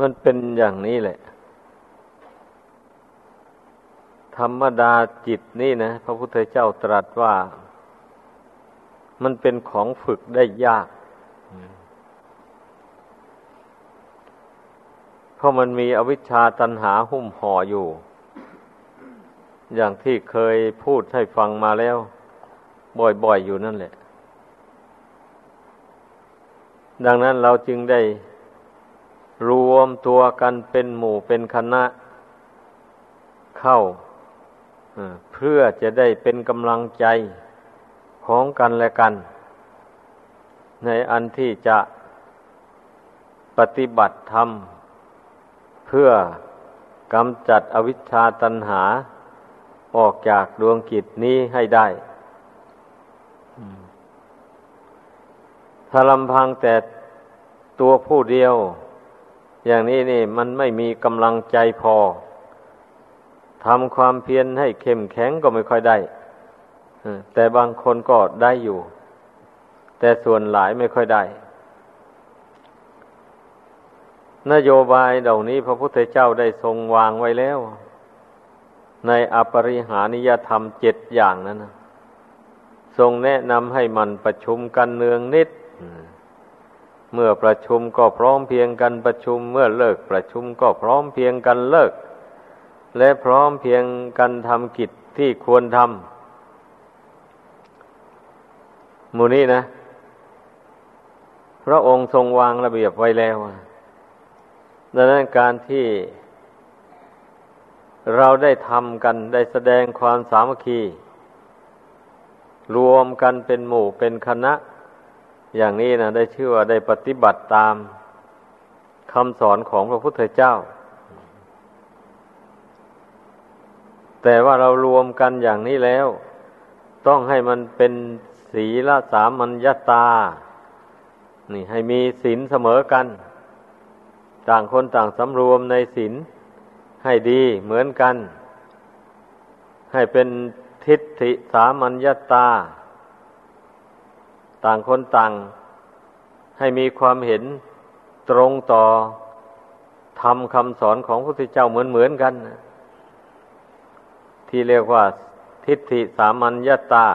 มันเป็นอย่างนี้แหละ ธรรมดาจิตนี่นะ พระพุทธเจ้าตรัสว่า มันเป็นของฝึกได้ยาก เพราะมันมีอวิชชาตันหาหุ้มห่ออยู่ อย่างที่เคยพูดให้ฟังมาแล้ว บ่อยๆอยู่นั่นแหละ ดังนั้นเราจึงได้ รวมตัวกันเป็นหมู่เป็นคณะเข้าเพื่อจะได้เป็นกำลังใจของกันและกัน ในอันที่จะปฏิบัติธรรม เพื่อกำจัดอวิชชาตันหา ออกจากดวงกิจนี้ให้ได้ถ้าลำพังแต่ตัวผู้เดียว อย่างนี้นี่มันไม่มีกำลังใจพอทำความเพียรให้เข้มแข็งก็ไม่ค่อยได้แต่บางคนก็ได้อยู่ แต่ส่วนหลายไม่ค่อยได้ นโยบายเหล่านี้พระพุทธเจ้าได้ทรงวางไว้แล้ว ในอปริหานิยธรรมเจ็ดอย่างนั้นนะทรงแนะนำให้มันประชุมกันเนืองนิด เมื่อประชุมก็พร้อมเพียงกันประชุม เมื่อเลิกประชุมก็พร้อมเพียงกันเลิก และพร้อมเพียงกันทำกิจที่ควรทำมูนี้นะ พระองค์ทรงวางระเบียบไว้แล้วดังนั้นการที่เราได้ทำกันได้แสดงความสามัคคี รวมกันเป็นหมู่เป็นคณะ อย่างนี้นะได้ชื่อว่าได้ปฏิบัติตามคำสอนของพระพุทธเจ้า แต่ว่าเรารวมกันอย่างนี้แล้ว ต้องให้มันเป็นศีลสามัญญาตา นี่ให้มีศีลเสมอกัน ต่างคนต่างสำรวมในศีลให้ดีเหมือนกัน ให้เป็นทิฏฐิสามัญญาตา ต่างคนต่าง ให้มีความเห็นตรงต่อทำคำสอนของพระพุทธเจ้าเหมือนเหมือนกัน ที่เรียกว่า ทิฏฐิสามัญญาตา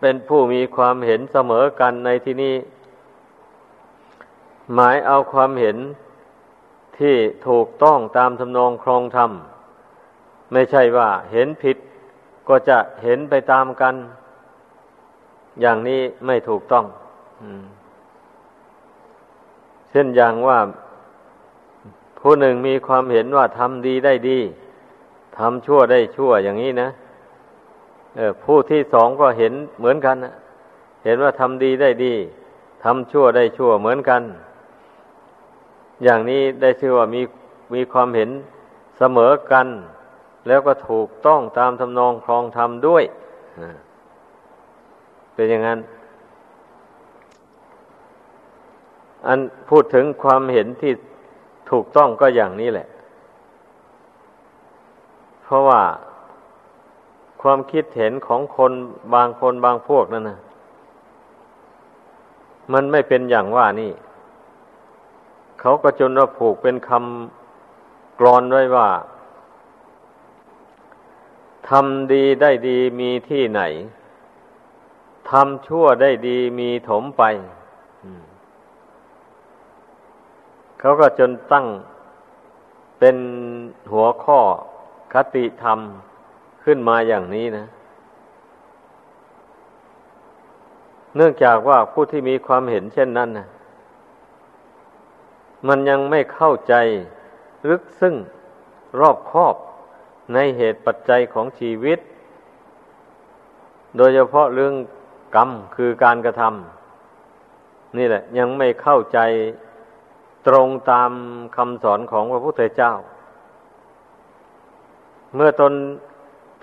เป็นผู้มีความเห็นเสมอกันในที่นี้ หมายเอาความเห็นที่ถูกต้องตามทำนองครองธรรม ไม่ใช่ว่าเห็นผิดก็จะเห็นไปตามกัน อย่างนี้ไม่ถูกต้องเช่นอย่างว่า ผู้หนึ่งมีความเห็นว่าทำดีได้ดีทำชั่วได้ชั่วอย่างนี้นะเออผู้ที่สองก็เห็นเหมือนกันนะเห็นว่าทำดีได้ดีทำชั่วได้ชั่วเหมือนกัน อย่างนี้ได้ชื่อว่ามีมีความเห็นเสมอกัน แล้วก็ถูกต้องตามทำนองครองธรรมด้วย เป็นอย่างนั้น อันพูดถึงความเห็นที่ถูกต้องก็อย่างนี้แหละ เพราะว่าความคิดเห็นของคนบางคนบางพวกนั่นนะมันไม่เป็นอย่างว่านี่ เขาก็จนว่าผูกเป็นคำกรอนไว้ว่าทำดีได้ดีมีที่ไหน ทำชั่วได้ดีมีถมไป เขาก็จนตั้งเป็นหัวข้อคติธรรมขึ้นมาอย่างนี้นะ เนื่องจากว่าผู้ที่มีความเห็นเช่นนั้นนะมันยังไม่เข้าใจลึกซึ้งรอบคอบในเหตุปัจจัยของชีวิต โดยเฉพาะเรื่อง กรรมคือการกระทำนี่แหละ ยังไม่เข้าใจตรงตามคำสอนของพระพุทธเจ้า เมื่อตน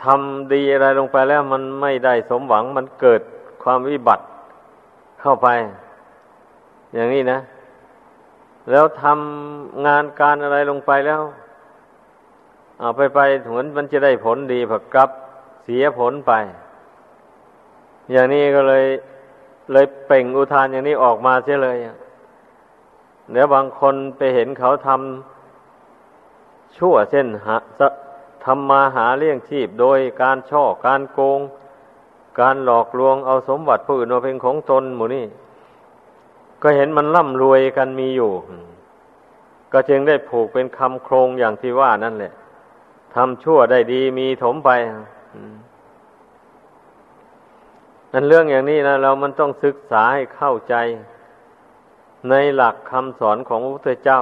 ทำดีอะไรลงไปแล้วมันไม่ได้สมหวังมันเกิดความวิบัติเข้าไป อย่างนี้นะ แล้วทำงานการอะไรลงไปแล้วเอาไปไปเหมือนมันจะได้ผลดีผักกลับเสียผลไป อย่างนี้ก็เลยเลยเป่งอุทานอย่างนี้ออกมาเสียเลยแล้วบางคนไปเห็นเขาทำชั่วเช่นหาทำมาหาเลี้ยงชีพโดยการช่อการโกง การหลอกลวงเอาสมบัติผู้อื่นมาเป็นของตนหมูนี่ก็เห็นมันร่ำรวยกันมีอยู่ ก็จึงได้ผูกเป็นคำโครงอย่างที่ว่านั่นแหละทำชั่วได้ดีมีถมไป นั่นเรื่องอย่างนี้นะเรามันต้องศึกษาให้เข้าใจ ในหลักคำสอนของพระพุทธเจ้า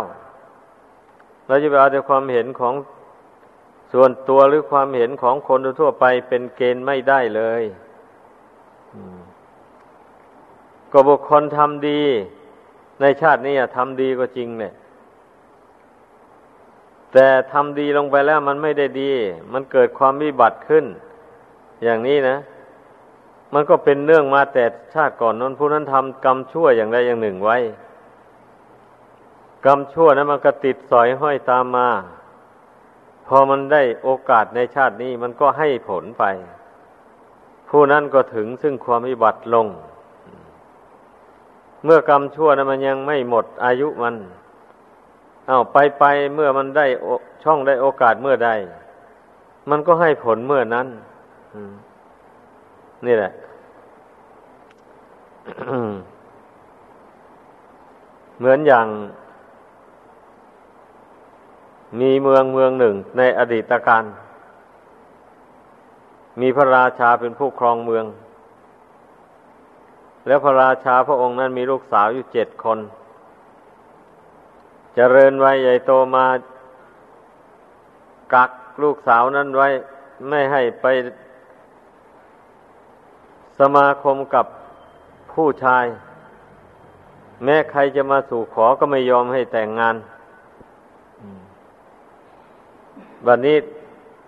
เราจะไปเอาแต่ความเห็นของส่วนตัวหรือความเห็นของคนทั่วไปเป็นเกณฑ์ไม่ได้เลยก็บุคคลทำดี ในชาตินี้ทำดีก็จริงเนี่ย แต่ทำดีลงไปแล้วมันไม่ได้ดี มันเกิดความวิบัติขึ้น อย่างนี้นะ มันก็เป็นเรื่องมาแต่ชาติก่อนนั้นผู้นั้นทำกรรมชั่วอย่างใดอย่างหนึ่งไว้ กรรมชั่วนั้นมันก็ติดสอยห้อยตามมา พอมันได้โอกาสในชาตินี้มันก็ให้ผลไป ผู้นั้นก็ถึงซึ่งความวิบัติลง เมื่อกรรมชั่วนะมันยังไม่หมดอายุมันเอาไปไปเมื่อมันได้ช่องได้โอกาสเมื่อใด มันก็ให้ผลเมื่อนั้น นี่แหละเหมือนอย่าง มีเมืองเมืองหนึ่งในอดีตการ มีพระราชาเป็นผู้ครองเมือง แล้วพระราชาพระองค์นั้นมีลูกสาวอยู่เจ็ดคนจเจริญไว้ใหญ่โตมา กักลูกสาวนั้นไว้ ไม่ให้ไป สมาคมกับผู้ชาย แม้ใครจะมาสู่ขอก็ไม่ยอมให้แต่งงานบัดนนี้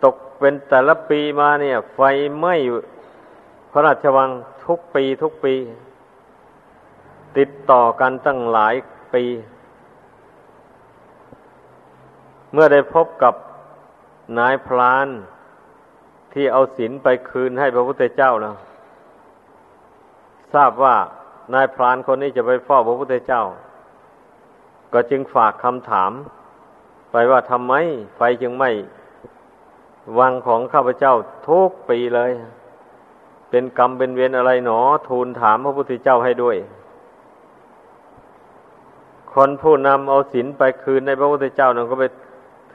ตกเป็นแต่ละปีมาเนี่ย ไฟไหม้พระราชวังทุกปีทุกปี ติดต่อกันตั้งหลายปี เมื่อได้พบกับนายพรานที่เอาศีลไปคืนให้พระพุทธเจ้าแล้ว ทราบว่านายพรานคนนี้จะไปเฝ้าพระพุทธเจ้า ก็จึงฝากคำถาม ไปว่าทำไมไฟจึงไม่ วังของข้าพเจ้าทุกปีเลย เป็นกรรมเป็นเวรอะไรหนอ ทูลถามพระพุทธเจ้าให้ด้วย คนผู้นำเอาศีลไปคืนในพระพุทธเจ้านั้นก็ไป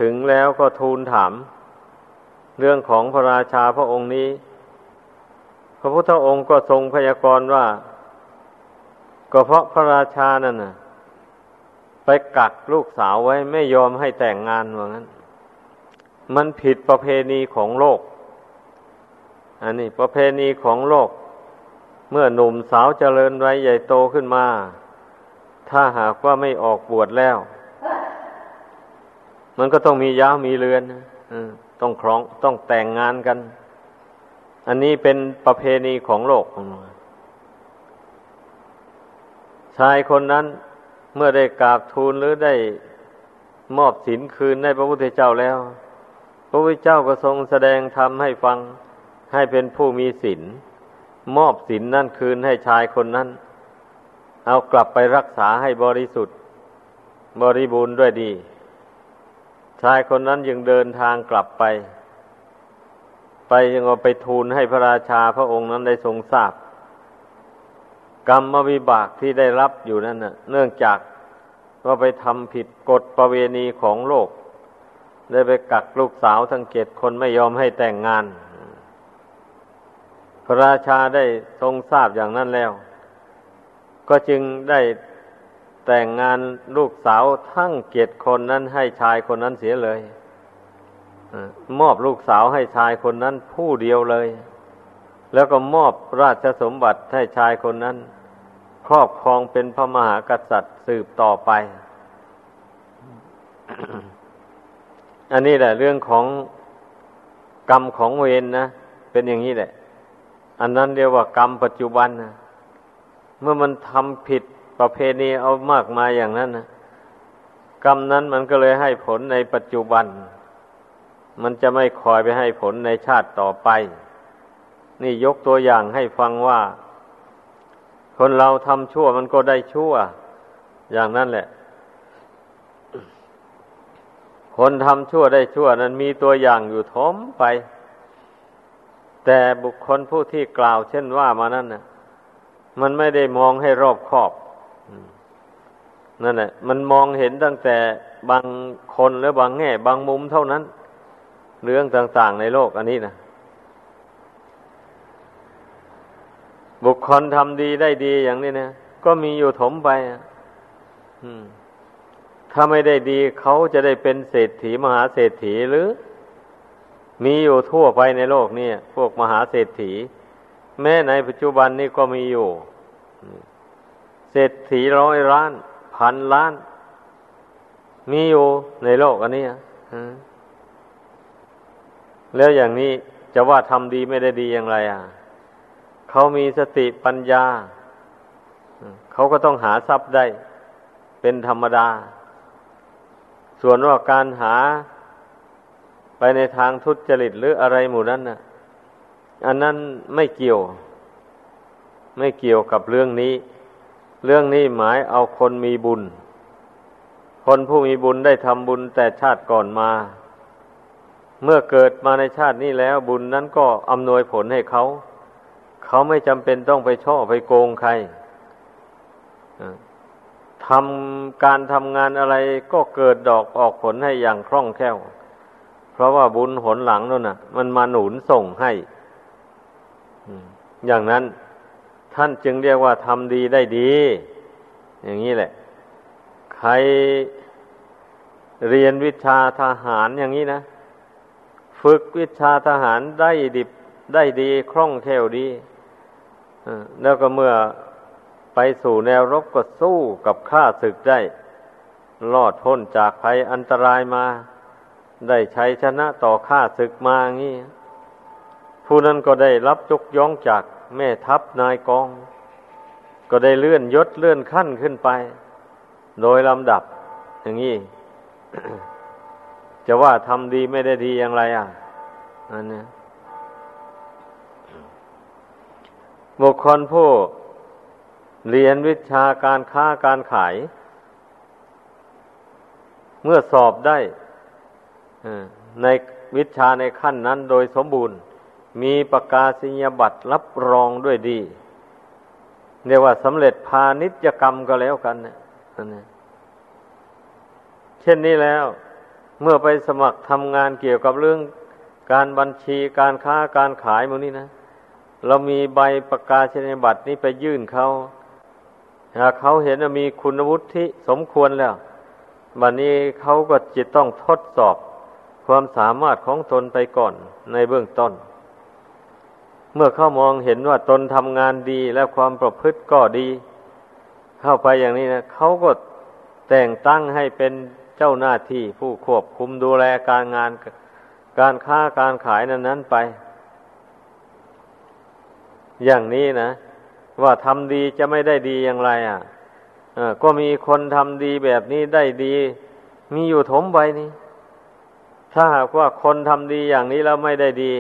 ถึงแล้วก็ทูลถาม เรื่องของพระราชาพระองค์นี้ พระพุทธองค์ก็ทรงพยากรณ์ว่า ก็เพราะพระราชานั่นน่ะ ไปกักลูกสาวไว้ไม่ยอมให้แต่งงานว่างั้น มันผิดประเพณีของโลก อันนี้ประเพณีของโลก เมื่อหนุ่มสาวเจริญไว้ใหญ่โตขึ้นมา ถ้าหากว่าไม่ออกบวชแล้ว มันก็ต้องมีย้ามีเรือนต้องครองต้องแต่งงานกัน อันนี้เป็นประเพณีของโลก ชายคนนั้นเมื่อได้กราบทูลหรือได้มอบสินคืนให้พระพุทธเจ้าแล้ว พระพุทธเจ้าก็ทรงแสดงธรรมให้ฟังให้เป็นผู้มีสินมอบสินนั่นคืนให้ชายคนนั้น เอากลับไปรักษาให้บริสุทธิ์ บริบูรณ์ด้วยดี ชายคนนั้นยังเดินทางกลับไป ไปยังเอาไปทูลให้พระราชาพระองค์นั้นได้ทรงทราบ กรรมวิบากที่ได้รับอยู่นั่นน่ะ เนื่องจากว่าไปทำผิดกฎประเวณีของโลก ได้ไปกักลูกสาวทั้งเจ็ดคนไม่ยอมให้แต่งงาน พระราชาได้ทรงทราบอย่างนั้นแล้ว ก็จึงได้แต่งงานลูกสาวทั้งเกตคนนั้นให้ชายคนนั้นเสียเลย มอบลูกสาวให้ชายคนนั้นผู้เดียวเลย แล้วก็มอบราชสมบัติให้ชายคนนั้น ครอบครองเป็นพระมหากษัตริย์สืบต่อไป อันนี้แหละเรื่องของกรรมของเวรนนะเป็นอย่างนี้แหละ อันนั้นเรียกว่ากรรมปัจจุบันนะเมื่อมันทำผิดประเพณีเอามากมายอย่างนั้นนะกรรมนั้นมันก็เลยให้ผลในปัจจุบัน มันจะไม่คอยไปให้ผลในชาติต่อไป นี่ยกตัวอย่างให้ฟังว่า คนเราทำชั่วมันก็ได้ชั่ว อย่างนั้นแหละ คนทำชั่วได้ชั่วนั้นมีตัวอย่างอยู่ทมไป แต่บุคคลผู้ที่กล่าวเช่นว่ามานั่นน่ะมันไม่ได้มองให้รอบคอบนั่นแหละ มันมองเห็นตั้งแต่บางคนหรือบางแง่ บางมุมเท่านั้น เรื่องต่างๆในโลกอันนี้นะบุคคลทำดีได้ดีอย่างนี้นะก็มีอยู่ถมไปถ้าไม่ได้ดีเขาจะได้เป็นเศรษฐีมหาเศรษฐีหรือ มีอยู่ทั่วไปในโลกนี่พวกมหาเศรษฐี แม้ในปัจจุบันนี้ก็มีอยู่ เศรษฐีร้อยล้าน พันล้าน มีอยู่ในโลกอันนี้ แล้วอย่างนี้จะว่าทำดีไม่ได้ดีอย่างไร อะ เขามีสติปัญญา เขาก็ต้องหาทรัพย์ได้ เป็นธรรมดา ส่วนว่าการหาไปในทางทุจริตหรืออะไรหมู่นั้นนะอันนั้นไม่เกี่ยว ไม่เกี่ยวกับเรื่องนี้ เรื่องนี้หมายเอาคนมีบุญ คนผู้มีบุญได้ทำบุญแต่ชาติก่อนมา เมื่อเกิดมาในชาตินี้แล้วบุญนั้นก็อำนวยผลให้เขา เขาไม่จำเป็นต้องไปช่อไปโกงใครทำการทำงานอะไรก็เกิดดอกออกผลให้อย่างคล่องแคล่ว เพราะว่าบุญหนหลังนั่นน่ะ มันมาหนุนส่งให้ อย่างนั้นท่านจึงเรียกว่าทำดีได้ดี อย่างนี้แหละ ใครเรียนวิชาทหารอย่างนี้นะ ฝึกวิชาทหารได้ดิบได้ดีคล่องแคล่วดีแล้วก็เมื่อไปสู่แนวรบก็สู้กับข้าศึกได้ รอดพ้นจากภัยอันตรายมา ได้ใชัยชนะต่อข้าศึกมางี้ ผู้นั้นก็ได้รับยกย่องจากแม่ทัพนายกอง ก็ได้เลื่อนยศเลื่อนขั้นขึ้นไป โดยลำดับอย่างนี้ จะว่าทำดีไม่ได้ดีอย่างไรอะอันนี้บุคคลผู้เรียนวิชาการค้าการขาย เมื่อสอบได้ในวิชาในขั้นนั้นโดยสมบูรณ์ มีประกาศนียบัตรรับรองด้วยดีเรียกว่าสำเร็จพาณิชยกรรมก็แล้วกันเนี่ยเช่นนี้แล้ว เมื่อไปสมัครทำงานเกี่ยวกับเรื่องการบัญชีการค้าการขายมูนี้นะ เรามีใบประกาศนียบัตรนี้ไปยื่นเขาหากเขาเห็นว่ามีคุณวุฒิสมควรแล้วบัดนนี้เขาก็จะต้องทดสอบความสามารถของตนไปก่อนในเบื้องต้น เมื่อเขามองเห็นว่าตนทำงานดีและความประพฤติก็ดี เข้าไปอย่างนี้นะเขาก็แต่งตั้งให้เป็น จ้าหน้าที่ผู้ควบคุมดูแลการงานการค้าการขายนั้นๆไป อย่างนี้นะ ว่าทำดีจะไม่ได้ดีอย่างไร อะก็มีคนทำดีแบบนี้ได้ดี มีอยู่ถมไปนี่ ถ้าหากว่าคนทำดีอย่างนี้แล้วไม่ได้ดี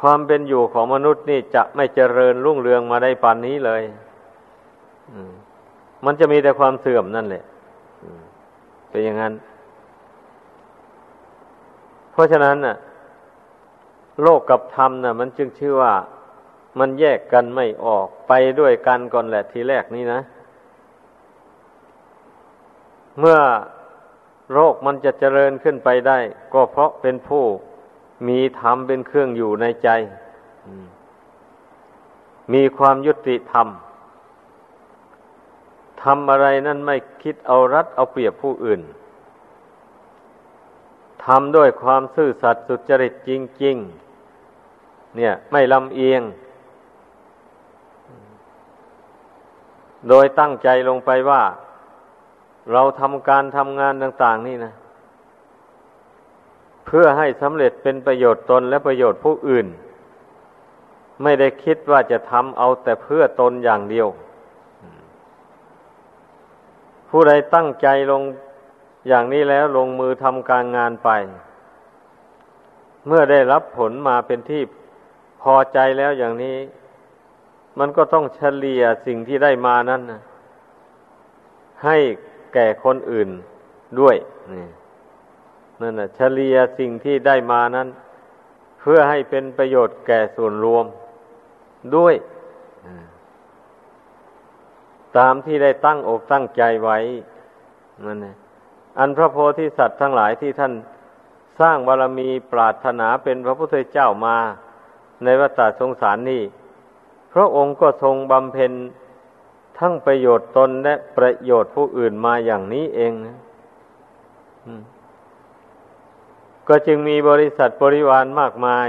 ความเป็นอยู่ของมนุษย์นี่จะไม่เจริญรุ่งเรืองมาได้ปานนี้เลยมันจะมีแต่ความเสื่อมนั่นแหละ เป็นอย่างนั้น เพราะฉะนั้นน่ะ โลกกับธรรมน่ะ มันจึงชื่อว่ามันแยกกันไม่ออกไปด้วยกันก่อนแหละทีแรกนี้นะ เมื่อโรคมันจะเจริญขึ้นไปได้ ก็เพราะเป็นผู้มีธรรมเป็นเครื่องอยู่ในใจ มีความยุติธรรม ทำอะไรนั่นไม่คิดเอารัดเอาเปรียบผู้อื่นทำด้วยความซื่อสัตย์สุจริตจริง ๆ เนี่ย ไม่ลำเอียง โดยตั้งใจลงไปว่า เราทำการทำงานต่าง ๆ นี่นะ เพื่อให้สำเร็จเป็นประโยชน์ตนและประโยชน์ผู้อื่น ไม่ได้คิดว่าจะทำเอาแต่เพื่อตนอย่างเดียว ผู้ใดตั้งใจลงอย่างนี้แล้วลงมือทำการงานไป เมื่อได้รับผลมาเป็นที่พอใจแล้วอย่างนี้ มันก็ต้องเฉลี่ยสิ่งที่ได้มานั้นให้แก่คนอื่นด้วยนี่นั่นะเฉลี่ยสิ่งที่ได้มานั้น เพื่อให้เป็นประโยชน์แก่ส่วนรวมด้วย ตามที่ได้ตั้งอกตั้งใจไว้นั่นเออันพระโพธิสัตว์ทั้งหลายที่ท่านสร้างบารมีปรารถนาเป็นพระพุทธเจ้ามา ในวัฏสงสารนี้ พระองค์ก็ทรงบำเพ็ญทั้งประโยชน์ตนและประโยชน์ผู้อื่นมาอย่างนี้เองก็จึงมีบริษัทบริวารมากมาย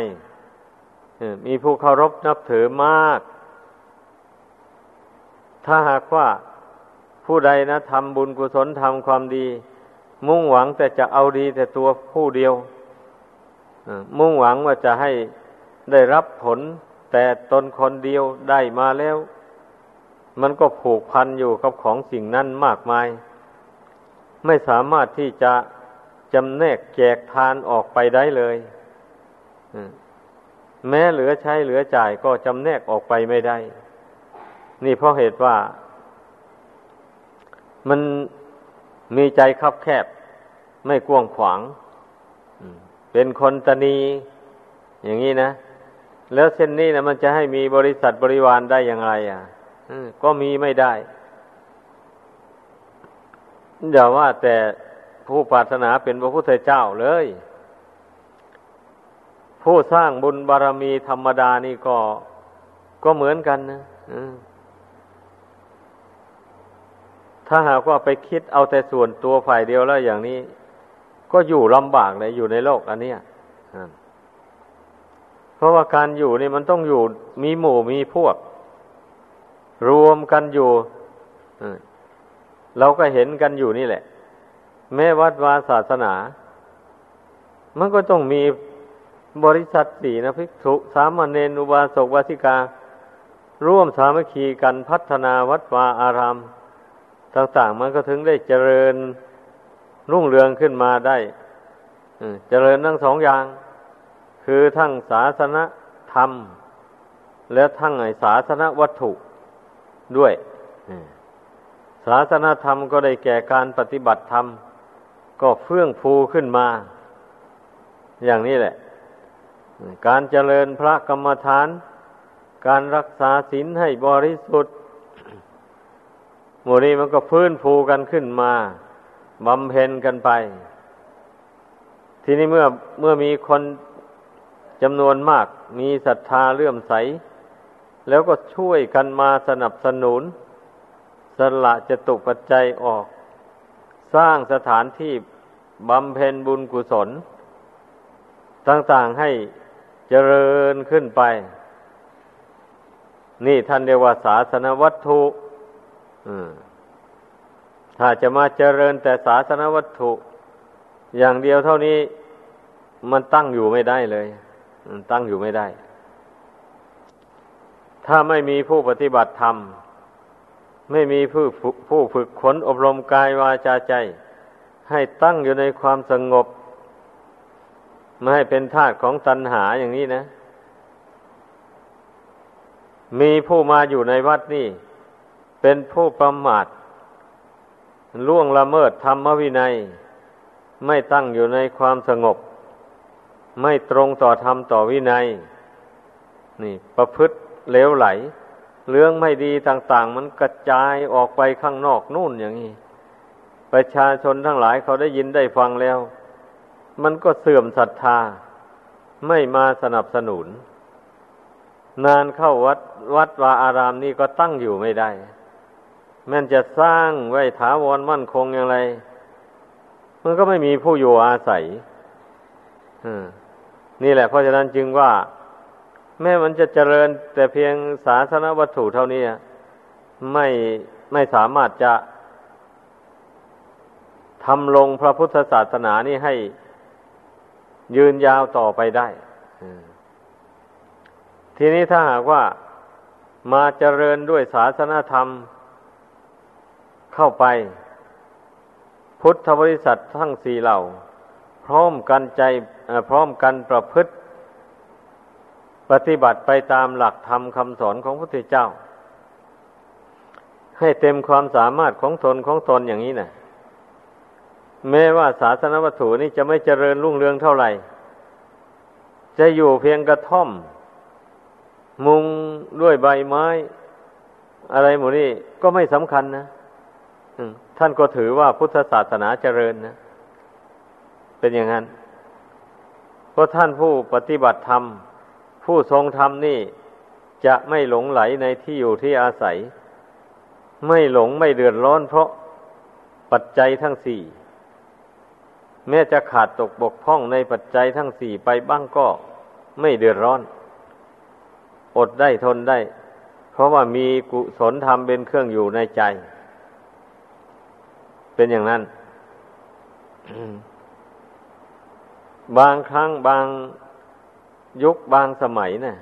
มีผู้เคารพนับถือมาก ถ้าหากว่าผู้ใดนะทำบุญกุศลทำความดี มุ่งหวังแต่จะเอาดีแต่ตัวผู้เดียวมุ่งหวังว่าจะให้ได้รับผลแต่ตนคนเดียวได้มาแล้ว มันก็ผูกพันอยู่กับของสิ่งนั้นมากมาย ไม่สามารถที่จะจำแนกแจกทานออกไปได้เลยแม้เหลือใช้เหลือจ่ายก็จำแนกออกไปไม่ได้ นี่เพราะเหตุว่า มันมีใจคับแคบ ไม่กว้างขวางเป็นคนตนี อย่างนี้นะ แล้วเส้นนี้นะมันจะให้มีบริษัทบริวารได้อย่างไร อะก็มีไม่ได้อย่าว่าแต่ผู้ปรารถนาเป็นพระพุทธเจ้าเลย ผู้สร้างบุญบารรมีธรรมดานี่ก็ก็เหมือนกันนะ ถ้าหากว่าไปคิดเอาแต่ส่วนตัวฝ่ายเดียวแล้วอย่างนี้ ก็อยู่ลำบากเลยอยู่ในโลกอันนี้เพราะว่าการอยู่นี่มันต้องอยู่มีหมู่มีพวก รวมกันอยู่เราก็เห็นกันอยู่นี่แหละ แม้วัดวาศาสนา มันก็ต้องมีบริษัทสี่นะภิกษุสามเณรอุบาสกวาสิกา ร่วมสามัคคีกันพัฒนาวัดวาอาราม ต่าง ๆ มันก็ถึงได้เจริญรุ่งเรืองขึ้นมาได้เจริญทั้งสองอย่าง คือทั้งศาสนธรรม และทั้งไอศาสนวัตถุด้วยศาสนธรรมก็ได้แก่การปฏิบัติธรรม ก็เฟื่องฟูขึ้นมา อย่างนี้แหละ การเจริญพระกรรมฐาน การรักษาศีลให้บริสุทธิ์ หมู่นี้มันก็ฟื้นฟูกันขึ้นมาบำเพ็ญกันไป ทีนี้เมื่อเมื่อมีคนจำนวนมาก มีศรัทธาเลื่อมใส แล้วก็ช่วยกันมาสนับสนุน สละจะตุปัจจัยออก สร้างสถานที่บำเพ็ญบุญกุศล ต่างๆให้เจริญขึ้นไป นี่ท่านเรียกว่าศาสนวัตถุ ถ้าจะมาเจริญแต่ศาสนวัตถุ อย่างเดียวเท่านี้มันตั้งอยู่ไม่ได้เลย มันตั้งอยู่ไม่ได้ ถ้าไม่มีผู้ปฏิบัติธรรม ไม่มีผู้ผู้ฝึกขนอบรมกายวาจาใจ ให้ตั้งอยู่ในความสงบ ไม่ให้เป็นทาสของตัณหาอย่างนี้นะ มีผู้มาอยู่ในวัดนี่ เป็นผู้ประมาทล่วงละเมิดธรรมวินัย ไม่ตั้งอยู่ในความสงบ ไม่ตรงต่อธรรมต่อวินัย นี่ ประพฤติเลวไหล เรื่องไม่ดีต่าง ๆ มันกระจายออกไปข้างนอกนู่นอย่างนี้ ประชาชนทั้งหลายเขาได้ยินได้ฟังแล้ว มันก็เสื่อมศรัทธา ไม่มาสนับสนุน นานเข้าวัดวัดวาอารามนี่ก็ตั้งอยู่ไม่ได้ แม้นจะสร้างไว้ถาวรมั่นคงอย่างไร มันก็ไม่มีผู้อยู่อาศัยนี่แหละเพราะฉะนั้นจึงว่า แม้มันจะเจริญ แต่เพียงศาสนวัตถุเท่านี้ไม่ไม่สามารถจะทำลงพระพุทธศาสนานี่ให้ยืนยาวต่อไปได้ทีนี้ถ้าหากว่ามาเจริญด้วยศาสนธรรม เข้าไป พุทธบริษัททั้งสี่เหล่า พร้อมกันใจพร้อมกันประพฤติ ปฏิบัติไปตามหลักธรรมคำสอนของพระพุทธเจ้า ให้เต็มความสามารถของตนของตนอย่างนี้นะแม้ว่าศาสนวัตถุนี้จะไม่เจริญรุ่งเรืองเท่าไหร่ จะอยู่เพียงกระท่อม มุงด้วยใบไม้ อะไรหมดนี่ก็ไม่สำคัญนะ ท่านก็ถือว่าพุทธศาสนาเจริญนะ เป็นอย่างนั้น เพราะท่านผู้ปฏิบัติธรรม ผู้ทรงธรรมนี่ จะไม่หลงไหลในที่อยู่ที่อาศัย ไม่หลงไม่เดือดร้อนเพราะปัจจัยทั้งสี่ แม้จะขาดตกบกพร่องในปัจจัยทั้งสี่ไปบ้างก็ไม่เดือดร้อน อดได้ทนได้ เพราะว่ามีกุศลธรรมเป็นเครื่องอยู่ในใจ เป็นอย่างนั้น บางครั้งบางยุคบางสมัยเนะี่ย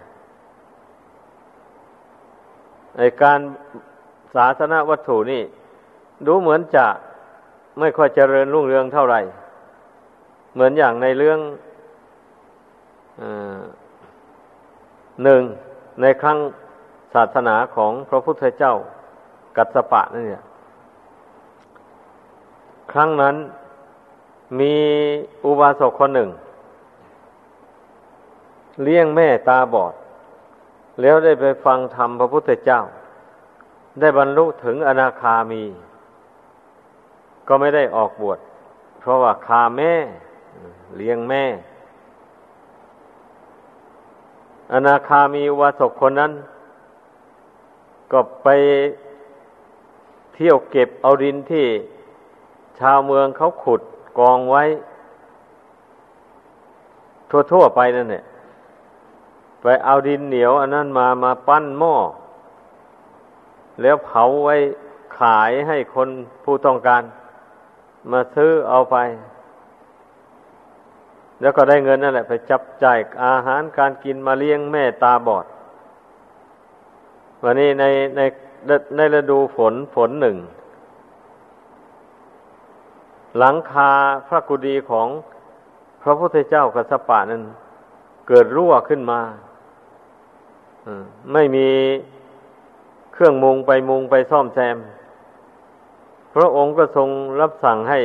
ในการศาสนาวัตถุนี่ ดูเหมือนจะไม่ค่อยเจริญรุ่งเรืองเท่าไหร่ เหมือนอย่างในเรื่องอหนึ่งในครั้งศาสนาของพระพุทธเจ้ากัสปะนั่นเนี่ย ครั้งนั้น มีอุบาสกคนหนึ่ง เลี้ยงแม่ตาบอด แล้วได้ไปฟังธรรมพระพุทธเจ้า ได้บรรลุถึงอนาคามี ก็ไม่ได้ออกบวช เพราะว่าคาแม่ เลี้ยงแม่ อนาคามีวาสกคนนั้น ก็ไปเที่ยวเก็บเอาดินที่ ชาวเมืองเขาขุดกองไว้ ทั่วๆไปนั่นเนี่ยไปเอาดินเหนียว อันนั้นมามาปั้นหม้อ แล้วเผาไว้ขายให้คนผู้ต้องการ มาซื้อเอาไป แล้วก็ได้เงินนั่นแหละ ไปจับจ่ายอาหารการกินมาเลี้ยงแม่ตาบอด วันนี้ในในในฤดูฝนฝนหนึ่ง หลังคาพระกุฎีของพระพุทธเจ้ากัสปะนั้น เกิดรั่วขึ้นมาไม่มีเครื่องมุงไปมุงไปซ่อมแซม พระองค์ก็ทรงรับสั่งให้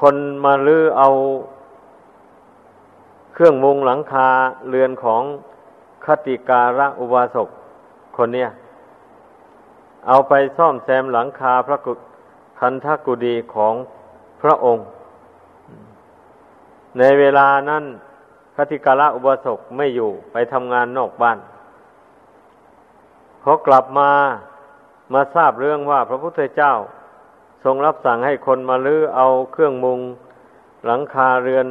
คนมาลื้อเอาเครื่องมุงหลังคาเรือนของคติการะอุบาสกคนเนี้ยเอาไปซ่อมแซมหลังคาพระกุ คันทกุดีของพระองค์ ในเวลานั้นคติกาละอุบาสกไม่อยู่ไปทำงานนอกบ้านเขากลับมามาทราบเรื่องว่าพระพุทธเจ้า ทรงรับสั่งให้คนมาลื้อเอาเครื่องมุงหลังคาเรือน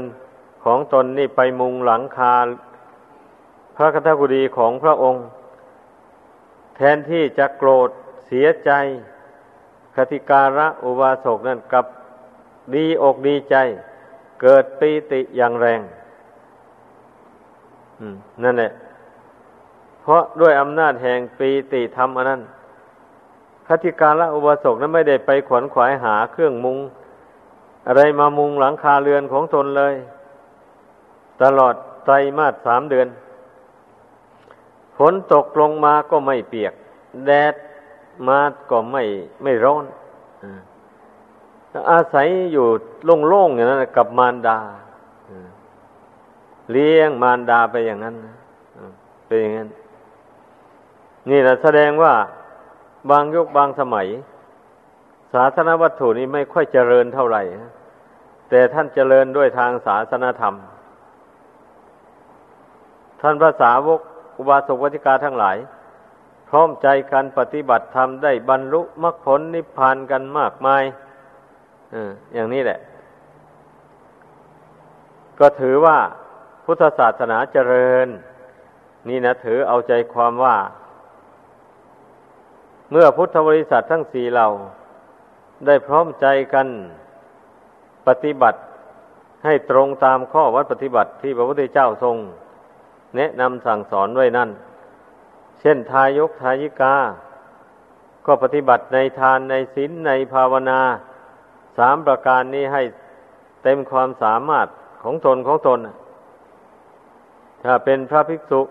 ของตนนี่ไปมุงหลังคา พระคทกุดีของพระองค์ แทนที่จะโกรธเสียใจ คติการะอุบาสกนั่นกับดีอกดีใจ เกิดปีติอย่างแรงนั่นแหละ เพราะด้วยอำนาจแห่งปีติธรรมอันนั้นคติการะอุบาสกนั้นไม่ได้ไปขวนขวายหาเครื่องมุง อะไรมามุงหลังคาเรือนของตนเลย ตลอดไตรมาสสามเดือนฝนตกลงมาก็ไม่เปียก แดด มาก็ไม่ไม่ร้อนอาศัยอยู่โล่งๆอย่างนั้นกับมารดาเลี้ยงมารดาไปอย่างนั้นเป็นอย่างนั้น นี่แหละแสดงว่าบางยุคบางสมัย ศาสนวัตถุนี้ไม่ค่อยเจริญเท่าไหร่แต่ท่านเจริญด้วยทางศาสนธรรม ท่านภาษาวกอุบาสกวัติกาทั้งหลาย พร้อมใจกันปฏิบัติธรรมได้บรรลุมรรคผลนิพพานกันมากมายอย่างนี้แหละ ก็ถือว่าพุทธศาสนาเจริญ นี่นะถือเอาใจความว่า เมื่อพุทธบริษัททั้งสี่เหล่าได้พร้อมใจกันปฏิบัติให้ตรงตามข้อวัดปฏิบัติที่พระพุทธเจ้าทรง แนะนำสั่งสอนไว้นั่น เช่นทายกทายิกา ก็ปฏิบัติในทานในศีลในภาวนาสามประการนี้ให้เต็มความสามารถของตนของตน ถ้าเป็นพระภิกษุ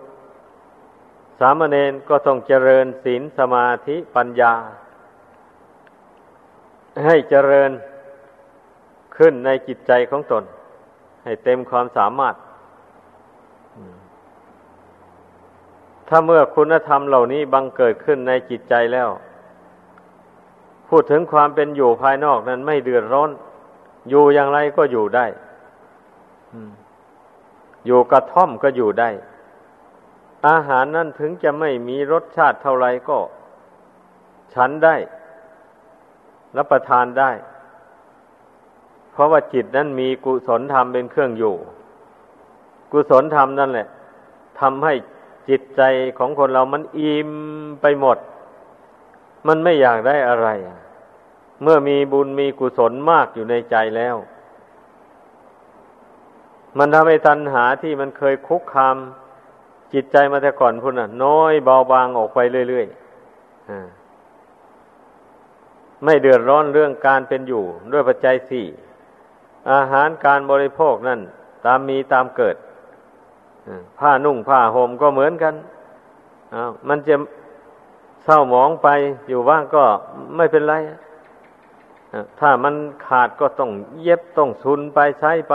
สามเณรก็ต้องเจริญศีลสมาธิปัญญาใให้เจริญขึ้นในจิตใจของตน ให้เต็มความสามารถ ถ้าเมื่อคุณธรรมเหล่านี้บังเกิดขึ้นในจิตใจแล้ว พูดถึงความเป็นอยู่ภายนอกนั้นไม่เดือดร้อน อยู่อย่างไรก็อยู่ได้อยู่กระท่อมก็อยู่ได้ อาหารนั้นถึงจะไม่มีรสชาติเท่าไรก็ ฉันได้รับประทานได้ เพราะว่าจิตนั้นมีกุศลธรรมเป็นเครื่องอยู่ กุศลธรรมนั่นแหละทำให้ จิตใจของคนเรามันอิ่มไปหมด มันไม่อยากได้อะไร เมื่อมีบุญมีกุศลมากอยู่ในใจแล้ว มันทำให้ตัณหาที่มันเคยคุกคามจิตใจมาแต่ก่อนพุ่นน่ะ น้อยเบาบางออกไปเรื่อยๆไม่เดือดร้อนเรื่องการเป็นอยู่ ด้วยปัจจัยสี่อาหารการบริโภคนั่น ตามมีตามเกิด ผ้านุ่งผ้าห่มก็เหมือนกันมันจะเศร้าหมองไปอยู่บ้างก็ไม่เป็นไรถ้ามันขาดก็ต้องเย็บต้องซุนไปใช้ไป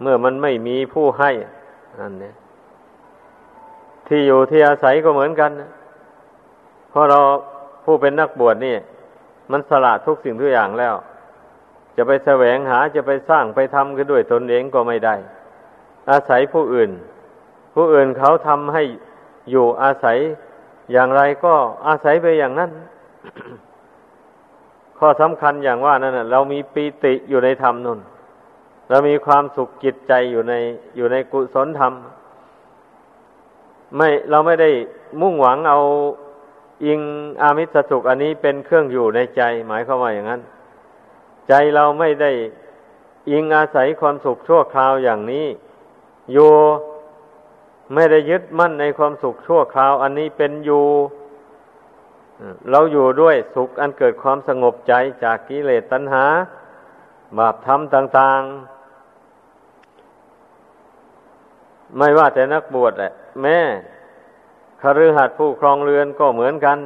เมื่อมันไม่มีผู้ให้อันนี้ที่อยู่ที่อาศัยก็เหมือนกันเพราะเราผู้เป็นนักบวชนี่ มันสละทุกสิ่งทุกอย่างแล้ว จะไปแสวงหาจะไปสร้างไปทำกันด้วยตนเองก็ไม่ได้ อาศัยผู้อื่น ผู้อื่นเขาทำให้อยู่อาศัยอย่างไรก็อาศัยไปอย่างนั้น ข้อสำคัญอย่างว่านั่นเรามีปีติอยู่ในธรรมนุ่น เรามีความสุขจิตใจอยู่ในอยู่ในกุศลธรรม ไม่เราไม่ได้มุ่งหวังเอาอิงอามิสสุขอันนี้เป็นเครื่องอยู่ในใจ หมายความว่าอย่างนั้น ใจเราไม่ได้อิงอาศัยความสุขชั่วคราวอย่างนี้ อยู่ไม่ได้ยึดมั่นในความสุขชั่วคราว อันนี้เป็นอยู่เราอยู่ด้วยสุขอันเกิดความสงบใจจากกิเลสตัณหา บาปธรรมต่าง ๆ ไม่ว่าแต่นักบวชแหละ แม่คฤหัสถ์ผู้ครองเรือนก็เหมือนกัน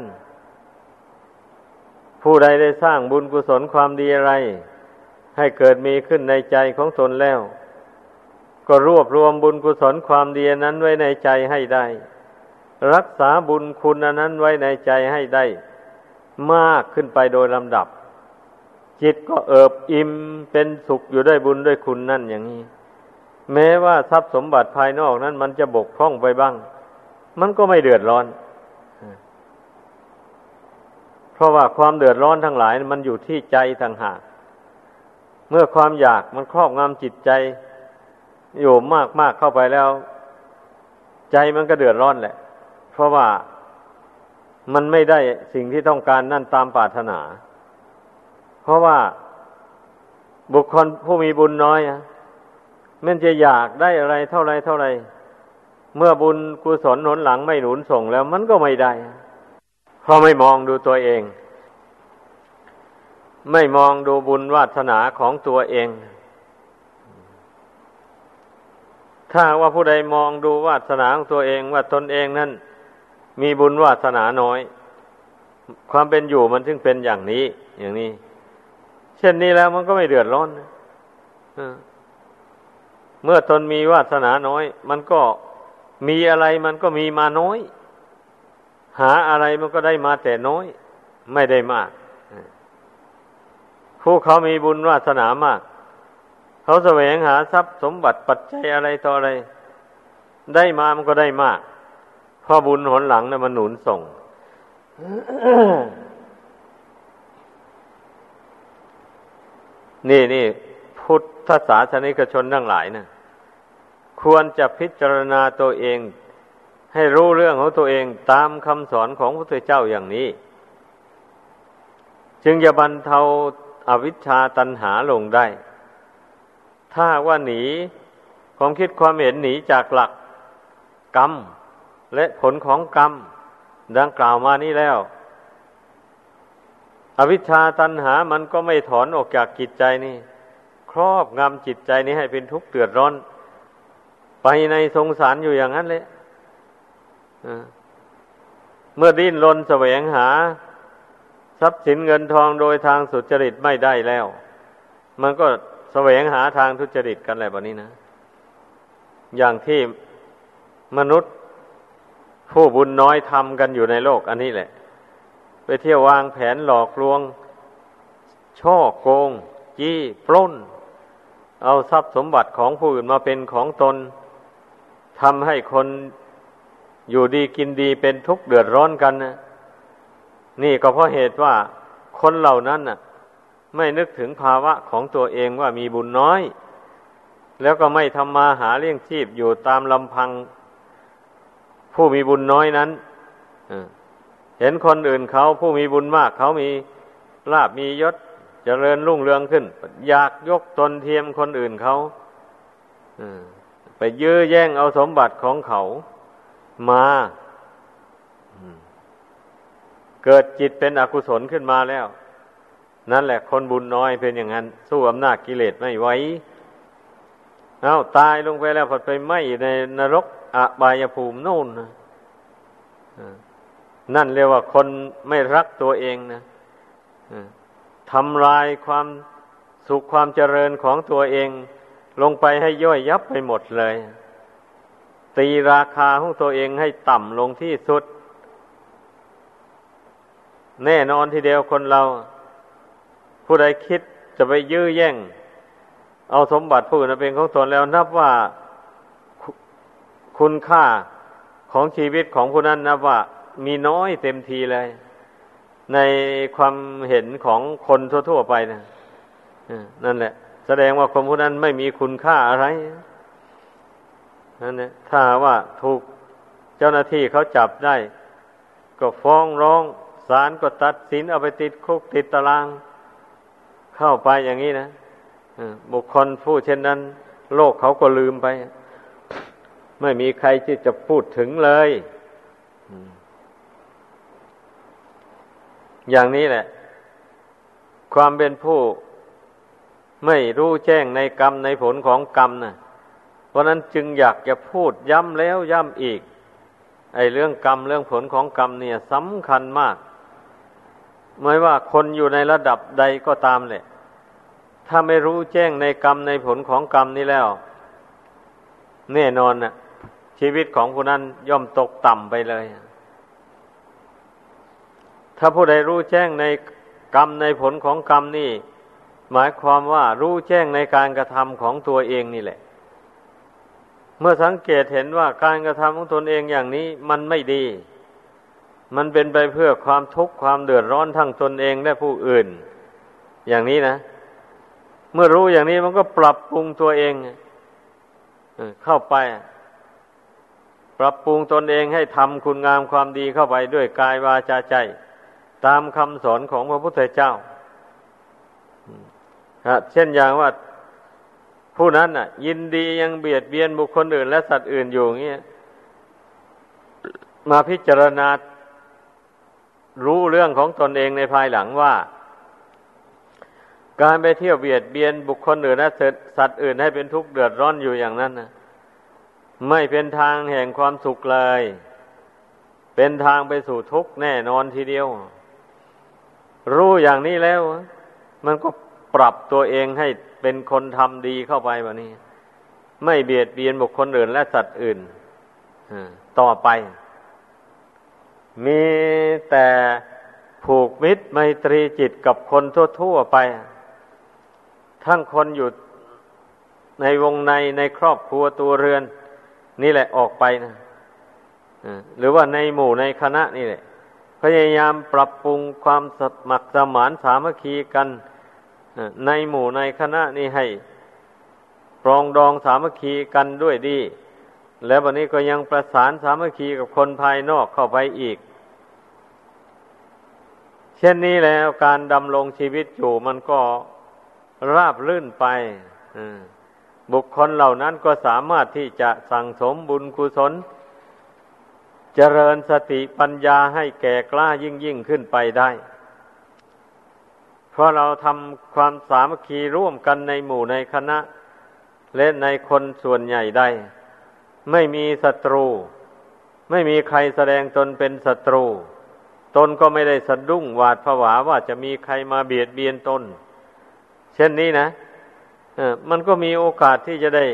ผู้ใดได้สร้างบุญกุศลความดีอะไร ให้เกิดมีขึ้นในใจของตนแล้ว ก็รวบรวมบุญกุศลความดีนั้นไว้ในใจให้ได้ รักษาบุญคุณนั้นไว้ในใจให้ได้ มากขึ้นไปโดยลำดับ จิตก็เอิบอิ่มเป็นสุขอยู่ด้วยบุญด้วยคุณนั่นอย่างนี้แม้ว่าทรัพย์สมบัติภายนอกนั้น มันจะบกพร่องไปบ้าง มันก็ไม่เดือดร้อน เพราะว่าความเดือดร้อนทั้งหลาย มันอยู่ที่ใจต่างหาก เมื่อความอยากมันครอบงำจิตใจ อยู่มากมากเข้าไปแล้ว ใจมันก็เดือดร้อนแหละ เพราะว่ามันไม่ได้สิ่งที่ต้องการนั่นตามปรารถนา เพราะว่าบุคคลผู้มีบุญน้อยมันจะอยากได้อะไรเท่าไรเท่าไร เมื่อบุญกุศลหนุนหลังไม่หนุนส่งแล้วมันก็ไม่ได้ เพราะไม่มองดูตัวเอง ไม่มองดูบุญวาสนาของตัวเอง ถ้าว่าผู้ใดมองดูวาสนาของตัวเองว่าตนเองนั้นมีบุญวาสนาน้อย ความเป็นอยู่มันจึงเป็นอย่างนี้ อย่างนี้ เช่นนี้แล้วมันก็ไม่เดือดร้อนเมื่อตนมีวาสนาน้อย มันก็มีอะไรมันก็มีมาน้อย หาอะไรมันก็ได้มาแต่น้อย ไม่ได้มาก ผู้เขามีบุญวาสนามาก เขาแสวงหาทรัพย์สมบัติปัจจัยอะไรต่ออะไร ได้มามันก็ได้มากเพราะบุญหนหลังนะ่ะมันหนุนส่ง นี่นี่พุทธศาสนิกชนทั้งหลายนะควรจะพิจารณาตัวเอง ให้รู้เรื่องของตัวเองตามคำสอนของพระพุทธเจ้าอย่างนี้ จึงจะบรรเทาอาวิชชาตันหาลงได้ ถ้าว่าหนีความคิดความเห็นหนีจากหลักกรรม และผลของกรรม ดังกล่าวมานี้แล้ว อวิชชาตันหามันก็ไม่ถอนออกจากจิตใจนี่ ครอบงำจิตใจนี้ให้เป็นทุกข์เดือดร้อน ไปในสงสารอยู่อย่างนั้นเลยเมื่อดิ้นรนแสวงหา ทรัพย์สินเงินทองโดยทางสุจริตไม่ได้แล้ว มันก็ แสวงหาทางทุจริตกันแหละแบบนี้นะ อย่างที่มนุษย์ผู้บุญน้อยทำกันอยู่ในโลก อันนี้แหละ ไปเที่ยววางแผนหลอกลวง ช่อโกง จี้ปล้น เอาทรัพย์สมบัติของผู้อื่นมาเป็นของตนทำให้คนอยู่ดีกินดีเป็นทุกข์เดือดร้อนกันนะนี่ก็เพราะเหตุว่าคนเหล่านั้นน่ะ ไม่นึกถึงภาวะของตัวเองว่ามีบุญน้อย แล้วก็ไม่ทำมาหาเลี้ยงชีพอยู่ตามลำพัง ผู้มีบุญน้อยนั้นเห็นคนอื่นเขาผู้มีบุญมาก เขามีลาบมียศจเจริญรุ่งเรืองขึ้น อยากยกตนเทียมคนอื่นเขาไปยื้อแย่งเอาสมบัติของเขามาเกิดจิตเป็นอกุศลขึ้นมาแล้ว นั่นแหละคนบุญน้อยเป็นอย่างนั้น สู้อำนาจกิเลสไม่ไหวเอาตายลงไปแล้วพอไปไหมในนรกอบายภูมินู่นนะนั่นเรียกว่าคนไม่รักตัวเองนะทำลายความสุขความเจริญของตัวเอง ลงไปให้ย่อยยับไปหมดเลย ตีราคาของตัวเองให้ต่ำลงที่สุด แน่นอนทีเดียวคนเรา ผู้ใดคิดจะไปยื้อแย่ง เอาสมบัติผู้อื่นเป็นของตนแล้วนับว่าคุณค่าของชีวิตของผู้นั้นนับว่ามีน้อยเต็มทีเลย ในความเห็นของคนทั่วๆไปนะนั่นแหละ แสดงว่าคนผู้นั้นไม่มีคุณค่าอะไรนั่นแหละถ้าว่าถูกเจ้าหน้าที่เขาจับได้ ก็ฟ้องร้องศาลก็ตัดสินเอาไปติดคุกติดตาราง เข้าไปอย่างนี้นะบุคคลผู้เช่นนั้น โลกเขาก็ลืมไป ไม่มีใครที่จะพูดถึงเลย อย่างนี้แหละ ความเป็นผู้ไม่รู้แจ้งในกรรมในผลของกรรมนะเพราะนั้นจึงอยากจะพูดย้ำแล้วย้ำอีก ไอ้เรื่องกรรมเรื่องผลของกรรมเนี่ยสำคัญมาก ไม่ว่าคนอยู่ในระดับใดก็ตามเลยถ้าไม่รู้แจ้งในกรรมในผลของกรรมนี้แล้ว แน่นอนนะ่ะ ชีวิตของผู้นั้นย่อมตกต่ำไปเลย ถ้าผู้ใดรู้แจ้งในกรรมในผลของกรรมนี่ หมายความว่ารู้แจ้งในการกระทำของตัวเองนี่แหละ เมื่อสังเกตเห็นว่าการกระทำของตนเองอย่างนี้มันไม่ดี มันเป็นไปเพื่อความทุกข์ความเดือดร้อนทั้งตนเองและผู้อื่น อย่างนี้นะ เมื่อรู้อย่างนี้มันก็ปรับปรุงตัวเองเข้าไป ปรับปรุงตนเองให้ทำคุณงามความดีเข้าไปด้วยกายวาจาใจ ตามคำสอนของพระพุทธเจ้าเช่นอย่างว่าผู้นั้นน่ะ ยินดียังเบียดเบียนบุคคลอื่น และสัตว์อื่นอยู่เงี้ยมาพิจารณา รู้เรื่องของตนเองในภายหลังว่า การไปเที่ยวเบียดเบียนบุคคลอื่นและสัตว์อื่นให้เป็นทุกข์เดือดร้อนอยู่อย่างนั้นนะไม่เป็นทางแห่งความสุขเลย เป็นทางไปสู่ทุกข์แน่นอนทีเดียว รู้อย่างนี้แล้ว มันก็ปรับตัวเองให้เป็นคนทำดีเข้าไปแบบนี้ ไม่เบียดเบียนบุคคลอื่นและสัตว์อื่นต่อไป มีแต่ผูกมิตรไมตรีจิตกับคนทั่วๆไป ทั้งคนอยู่ในวงในในครอบครัวตัวเรือน นี่แหละออกไปนะหรือว่าในหมู่ในคณะนี่แหละ พยายามปรับปรุงความสมัครสมานสามัคคีกันในหมู่ในคณะนี่ให้ปรองดองสามัคคีกันด้วยดี แล้ววันนี้ก็ยังประสานสามัคคีกับคนภายนอกเข้าไปอีก เช่นนี้แล้วการดำรงชีวิตอยู่มันก็ราบรื่นไปบุคคลเหล่านั้นก็สามารถที่จะสั่งสมบุญกุศล เจริญสติปัญญาให้แก่กล้ายิ่งยิ่งขึ้นไปได้ เพราะเราทำความสามัคคีร่วมกันในหมู่ในคณะ และในคนส่วนใหญ่ได้ ไม่มีศัตรู ไม่มีใครแสดงตนเป็นศัตรู ตนก็ไม่ได้สะดุ้งหวาดผวาว่าจะมีใครมาเบียดเบียนตน เช่นนี้นะมันก็มีโอกาสที่จะได้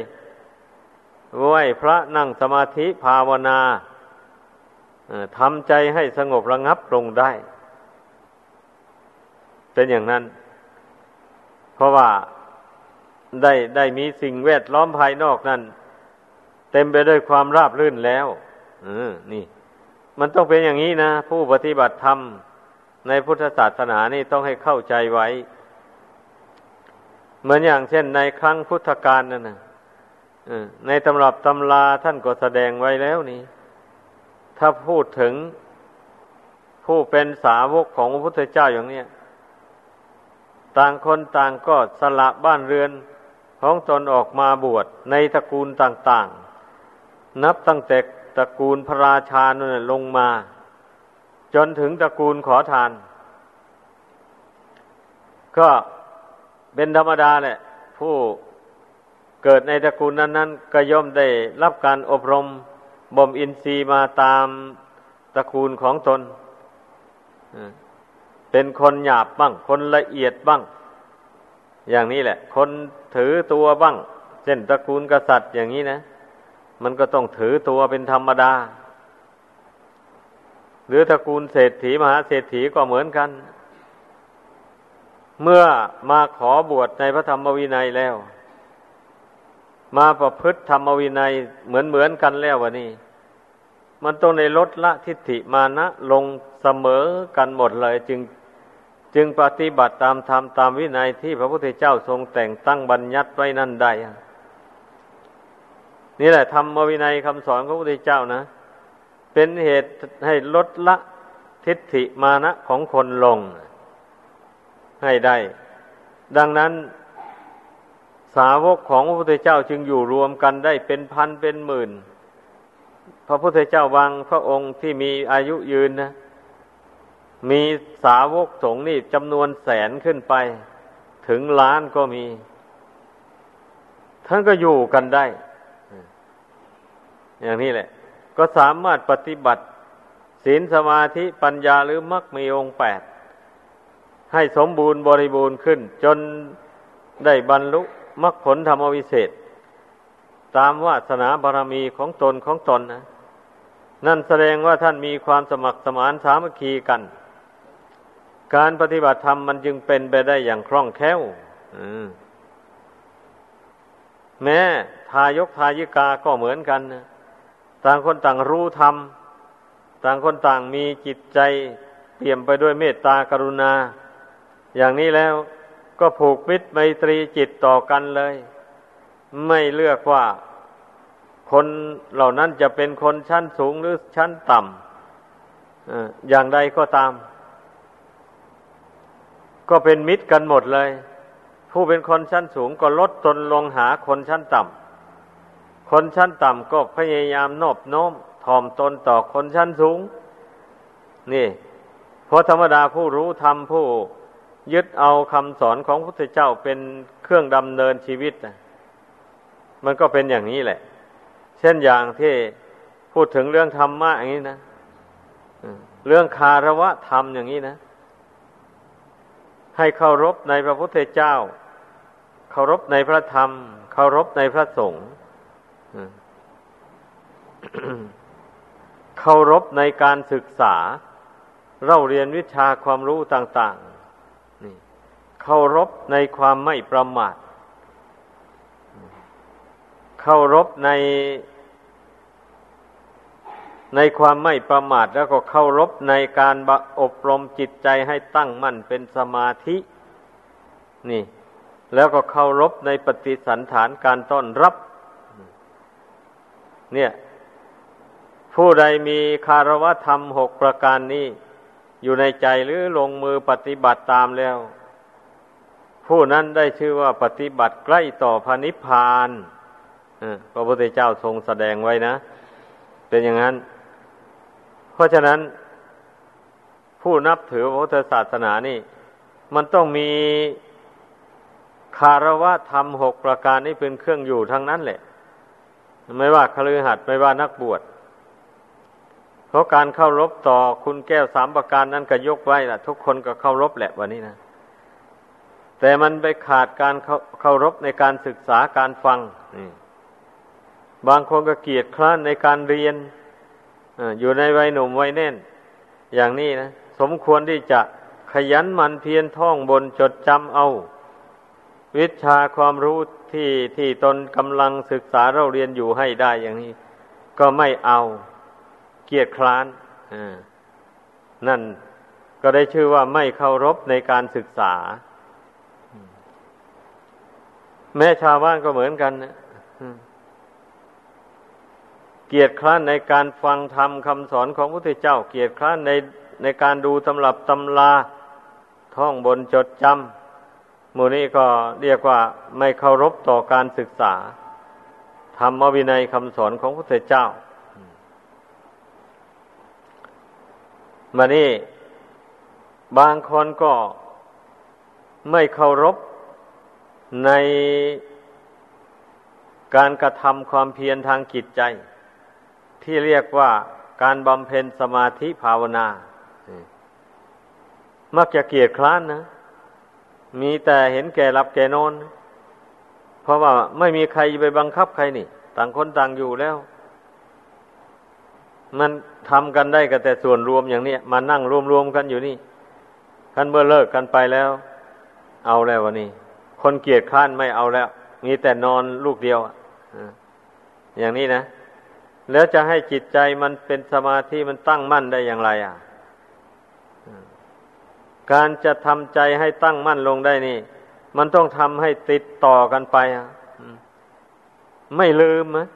ไหวพระนั่งสมาธิภาวนาทำใจให้สงบระงับลงได้ เป็นอย่างนั้น เพราะว่าได้ได้มีสิ่งแวดล้อมภายนอกนั้น เต็มไปด้วยความราบรื่นแล้วออนี่ มันต้องเป็นอย่างนี้นะ ผู้ปฏิบัติธรรมในพุทธศาสนานี่ต้องให้เข้าใจไว้ เหมือนอย่างเช่นในครั้งพุทธกาลนั่นนะในตำรับตำลาท่านก็แสดงไว้แล้วนี่ ถ้าพูดถึงผู้เป็นสาวกของพระพุทธเจ้าอย่างเนี้ยต่างคนต่างก็สละบ้านเรือนของตนออกมาบวชในตระกูลต่าง ๆ นับตั้งแต่ ตระกูลพระราชานั่นลงมา จนถึงตระกูลขอทาน ก็เป็นธรรมดาแหละ ผู้เกิดในตระกูลนั้น ๆ ก็ย่อมได้รับการอบรมบ่มอินทรีย์มาตามตระกูลของตน เป็นคนหยาบบ้าง คนละเอียดบ้าง อย่างนี้แหละ คนถือตัวบ้าง เช่นตระกูลกษัตริย์อย่างนี้นะ มันก็ต้องถือตัวเป็นธรรมดา หรือตระกูลเศรษฐีมหาเศรษฐีก็เหมือนกัน เมื่อมาขอบวชในพระธรรมวินัยแล้ว มาประพฤติธรรมวินัยเหมือนเหมือนกันแล้ววะนี่มันต้องในลดละทิฏฐิมานะลงเสมอกันหมดเลยจึงจึงปฏิบัติตามธรรมตามวินัยที่พระพุทธเจ้าทรงแต่งตั้งบัญญัติไว้นั่นได้ นี่แหละธรรมวินัยคำสอนของพระพุทธเจ้านะ เป็นเหตุให้ลดละทิฏฐิมานะของคนลง ให้ได้ ดังนั้น สาวกของพระพุทธเจ้าจึงอยู่รวมกันได้เป็นพันเป็นหมื่น พระพุทธเจ้าบางพระองค์ที่มีอายุยืนนะมีสาวกสงฆ์นี่จำนวนแสนขึ้นไป ถึงล้านก็มี ท่านก็อยู่กันได้ อย่างนี้แหละ ก็สามารถปฏิบัติศีลสมาธิปัญญาหรือมรรคมีองค์แปดให้สมบูรณ์บริบูรณ์ขึ้น จนได้บรรลุมรรคผลธรรมวิเศษ ตามวาสนาบารมีของตนของตนนะนั่นแสดงว่าท่านมีความสมัครสมานสามัคคีกัน การปฏิบัติธรรมมันจึงเป็นไปได้อย่างคล่องแคล่วแม้ทายกทายิกาก็เหมือนกันนะ ต่างคนต่างรู้ธรรม ต่างคนต่างมีจิตใจเปี่ยมไปด้วยเมตตากรุณา อย่างนี้แล้วก็ผูกมิตรไมตรีจิตต่อกันเลย ไม่เลือกว่าคนเหล่านั้นจะเป็นคนชั้นสูงหรือชั้นต่ำอย่างใดก็ตาม ก็เป็นมิตรกันหมดเลย ผู้เป็นคนชั้นสูงก็ลดตนลงหาคนชั้นต่ำ คนชั้นต่ำก็พยายามนอบน้อมถ่อมตนต่อคนชั้นสูง นี่เพราะธรรมดาผู้รู้ธรรมผู้ยึดเอาคำสอนของพระพุทธเจ้าเป็นเครื่องดำเนินชีวิต มันก็เป็นอย่างนี้แหละ เช่นอย่างที่พูดถึงเรื่องธรรมะอย่างนี้นะเรื่องคารวะธรรมอย่างนี้นะ ให้เคารพในพระพุทธเจ้า เคารพในพระธรรม เคารพในพระสงฆ์ เคารพในการศึกษา เราเรียนวิชาความรู้ต่างๆเคารพในความไม่ประมาทเคารพใน ในความไม่ประมาท แล้วก็เคารพในการอบรมจิตใจให้ตั้งมั่นเป็นสมาธิ นี่ แล้วก็เคารพในปฏิสันฐานการต้อนรับ เนี่ย ผู้ใดมีคารวะธรรมหกประการนี้ อยู่ในใจหรือลงมือปฏิบัติตามแล้ว ผู้นั้นได้ชื่อว่าปฏิบัติใกล้ต่อพระนิพพานพระพุทธเจ้าทรงแสดงไว้นะ เป็นอย่างนั้น เพราะฉะนั้น ผู้นับถือพระพุทธศาสนานี่ มันต้องมีคารวะธรรมหกประการนี้เป็นเครื่องอยู่ทั้งนั้นแหละ ไม่ว่าคลือหัดไม่ว่านักบวชเพราะการเข้ารบต่อคุณแก้วสามประการนั้นก็ยกไว้ล่ะ ทุกคนก็เข้ารบแหละวันนี้นะ แต่มันไปขาดการเข้าเคารพในการศึกษาการฟังบางคนก็เกียดคร้านในการเรียนอยู่ในวัยหนุ่มวัยแน่น อย่างนี้นะสมควรที่จะขยันมันเพียรท่องบนจดจำเอา วิชาความรู้ ที่ที่ตนกำลังศึกษาเราเรียนอยู่ให้ได้อย่างนี้ ก็ไม่เอาเกียรคร้านนั่นก็ได้ชื่อว่าไม่เคารพในการศึกษา แม้ชาวบ้านก็เหมือนกันนะเกียรติคร้านในการฟังธรรมคำสอนของพระพุทธเจ้า เกียรติคร้านในในการดูตำรับตำลาท่องบนจดจำ มูนี้ก็เรียกว่าไม่เคารพต่อการศึกษา ธรรมวินัยคำสอนของพระพุทธเจ้ามานี่บางคนก็ไม่เคารพในการกระทำความเพียรทางจิตใจ ที่เรียกว่าการบำเพ็ญสมาธิภาวนา มักจะเกียดคร้านนะ มีแต่เห็นแก่รับแก่นอน เพราะว่าไม่มีใครไปบังคับใครนี่ ต่างคนต่างอยู่แล้ว มันทำกันได้ก็แต่ส่วนรวมอย่างนี้มานั่งรวมๆกันอยู่นี่ท่านเมื่อเลิกกันไปแล้ว เอาแล้ววันนี้คนเกียดข้านไม่เอาแล้ว มีแต่นอนลูกเดียวอย่างนี้นะ แล้วจะให้จิตใจมันเป็นสมาธิมันตั้งมั่นได้อย่างไร อะ การจะทำใจให้ตั้งมั่นลงได้นี่ มันต้องทำให้ติดต่อกันไปอะไม่ลืมนะ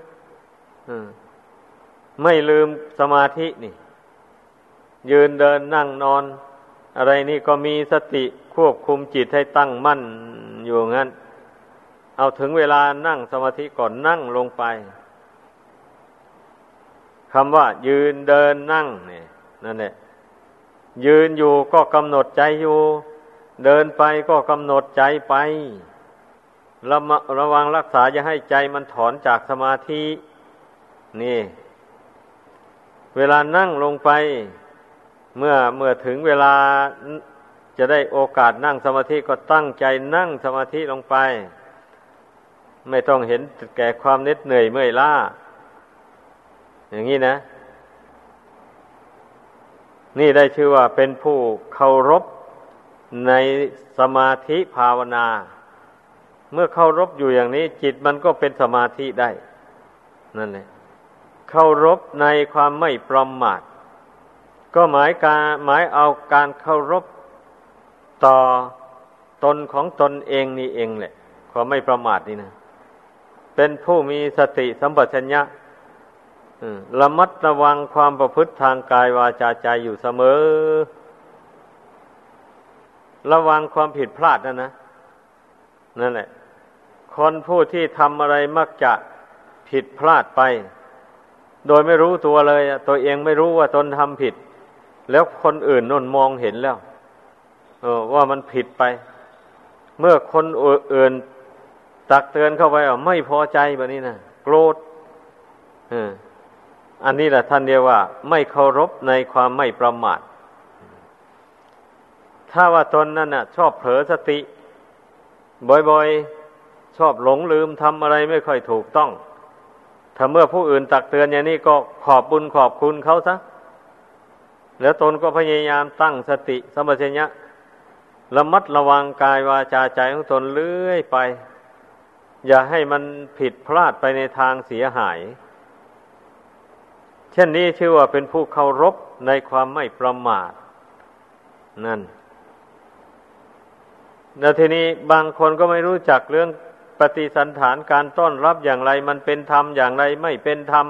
ไม่ลืมสมาธินี่ ยืนเดินนั่งนอน อะไรนี่ก็มีสติควบคุมจิตให้ตั้งมั่นอยู่งั้น เอาถึงเวลานั่งสมาธิก่อนนั่งลงไปคำว่า ยืนเดินนั่งเนี่ยนั่นแหละ ยืนอยู่ก็กำหนดใจอยู่ เดินไปก็กำหนดใจไประระวังรักษาจะให้ใจมันถอนจากสมาธิ นี่ เวลานั่งลงไป เมื่อเมื่อถึงเวลาจะได้โอกาสนั่งสมาธิก็ตั้งใจนั่งสมาธิลงไป ไม่ต้องเห็นแก่ความเหน็ดเหนื่อยเมื่อยล้าอย่างนี้นะ นี่ได้ชื่อว่าเป็นผู้เคารพในสมาธิภาวนา เมื่อเคารพอยู่อย่างนี้ จิตมันก็เป็นสมาธิได้ นั่นแหละเคารพในความไม่ประมาทก็หมายการหมายเอาการเคารพต่อตนของตนเองนี่เองแหละความไม่ประมาทนี่นะ เป็นผู้มีสติสัมปชัญญะ ระมัดระวังความประพฤติทางกายวาจาใจอยู่เสมอ ระวังความผิดพลาดนะนะนั่นแหละ คนผู้ที่ทำอะไรมักจะผิดพลาดไป โดยไม่รู้ตัวเลย ตัวเองไม่รู้ว่าตนทำผิด แล้วคนอื่นนนมองเห็นแล้วออว่ามันผิดไป เมื่อคนอื่นตักเตือนเข้าไปอะไม่พอใจแบบนี้นะโกรธ อันนี้แหละท่านเรียกว่า ไม่เคารพในความไม่ประมาท ถ้าว่าตนนั่นน่ะ ชอบเผลอสติ บ่อยๆ ชอบหลงลืมทำอะไรไม่ค่อยถูกต้อง ถ้าเมื่อผู้อื่นตักเตือนอย่างนี้ก็ขอบบุญขอบคุณเขาซะ แล้วตนก็พยายามตั้งสติสมัชัญญะระมัดระวังกายวาจาใจของตนเลื่อยไป อย่าให้มันผิดพลาดไปในทางเสียหาย เช่นนี้ชื่อว่าเป็นผู้เคารพในความไม่ประมาท นั่นแล้วทีนี้บางคนก็ไม่รู้จักเรื่องปฏิสันฐานการต้อนรับอย่างไร มันเป็นธรรมอย่างไรไม่เป็นธรรม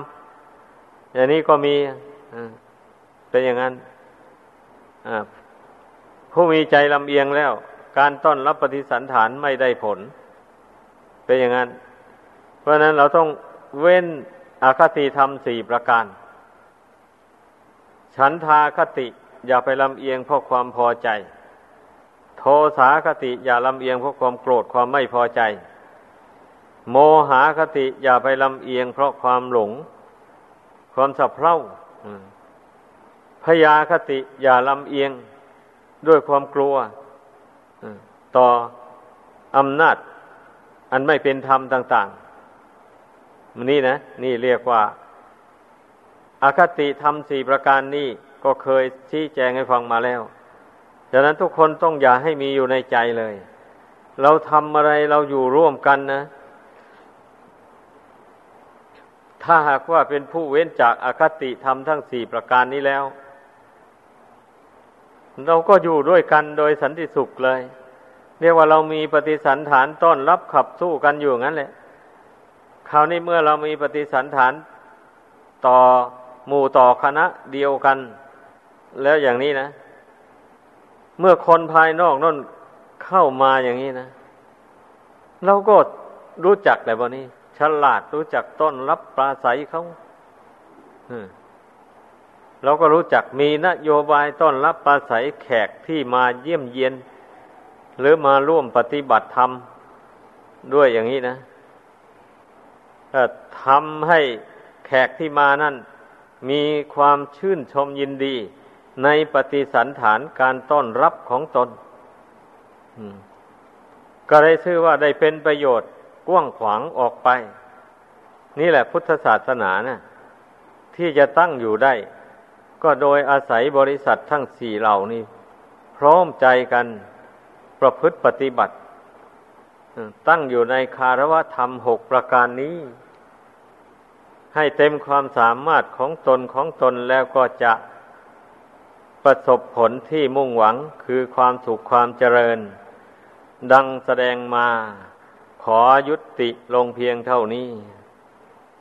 อย่างนี้ก็มีเป็นอย่างนั้นผู้มีใจลำเอียงแล้ว การต้อนรับปฏิสันฐานไม่ได้ผล เป็นอย่างนั้น เพราะนั้นเราต้องเว้นอาคติธรรมสี่ประการ ฉันทาคติอย่าไปลำเอียงเพราะความพอใจ โทสาคติอย่าลำเอียงเพราะความโกรธความไม่พอใจ โมหาคติอย่าไปลำเอียงเพราะความหลง ความสับเพร่าพยาคติอย่าลำเอียงด้วยความกลัวต่ออำนาจ อันไม่เป็นธรรมต่าง ๆ นี่นะ นี่เรียกว่า อคติธรรมสี่ประการนี้ก็เคยชี้แจงให้ฟังมาแล้วดังนั้นทุกคนต้องอย่าให้มีอยู่ในใจเลย เราทำอะไรเราอยู่ร่วมกันนะ ถ้าหากว่าเป็นผู้เว้นจากอาคติธรรมทั้งสี่ประการนี้แล้ว เราก็อยู่ด้วยกันโดยสันติสุขเลย เรียกว่าเรามีปฏิสันฐานต้อนรับขับสู้กันอยู่งั้นแหละ คราวนี้เมื่อเรามีปฏิสันฐานต่อ หมู่ต่อคณะเดียวกัน แล้วอย่างนี้นะ เมื่อคนภายนอกนั่นเข้ามาอย่างนี้นะ เราก็รู้จักแต่บนี้ฉลาดรู้จักต้นรับปลาใสเขาเราก็รู้จักมีนโยบายต้อนรับปลาใสแขกที่มาเยี่ยมเยียน หรือมาร่วมปฏิบัติธรรม ด้วยอย่างนี้นะทำให้แขกที่มานั่น มีความชื่นชมยินดี ในปฏิสันฐานการต้อนรับของตน ก็ได้ชื่อว่าได้เป็นประโยชน์กว้างขวางออกไป นี่แหละพุทธศาสนานะที่จะตั้งอยู่ได้ ก็โดยอาศัยบริษัททั้งสี่เหล่านี้ พร้อมใจกันประพฤติปฏิบัติ ตั้งอยู่ในคารวะธรรมหกประการนี้ ให้เต็มความสามารถของตนของตนแล้วก็จะประสบผลที่มุ่งหวังคือความสุขความเจริญ ดังแสดงมาขอยุติลงเพียงเท่านี้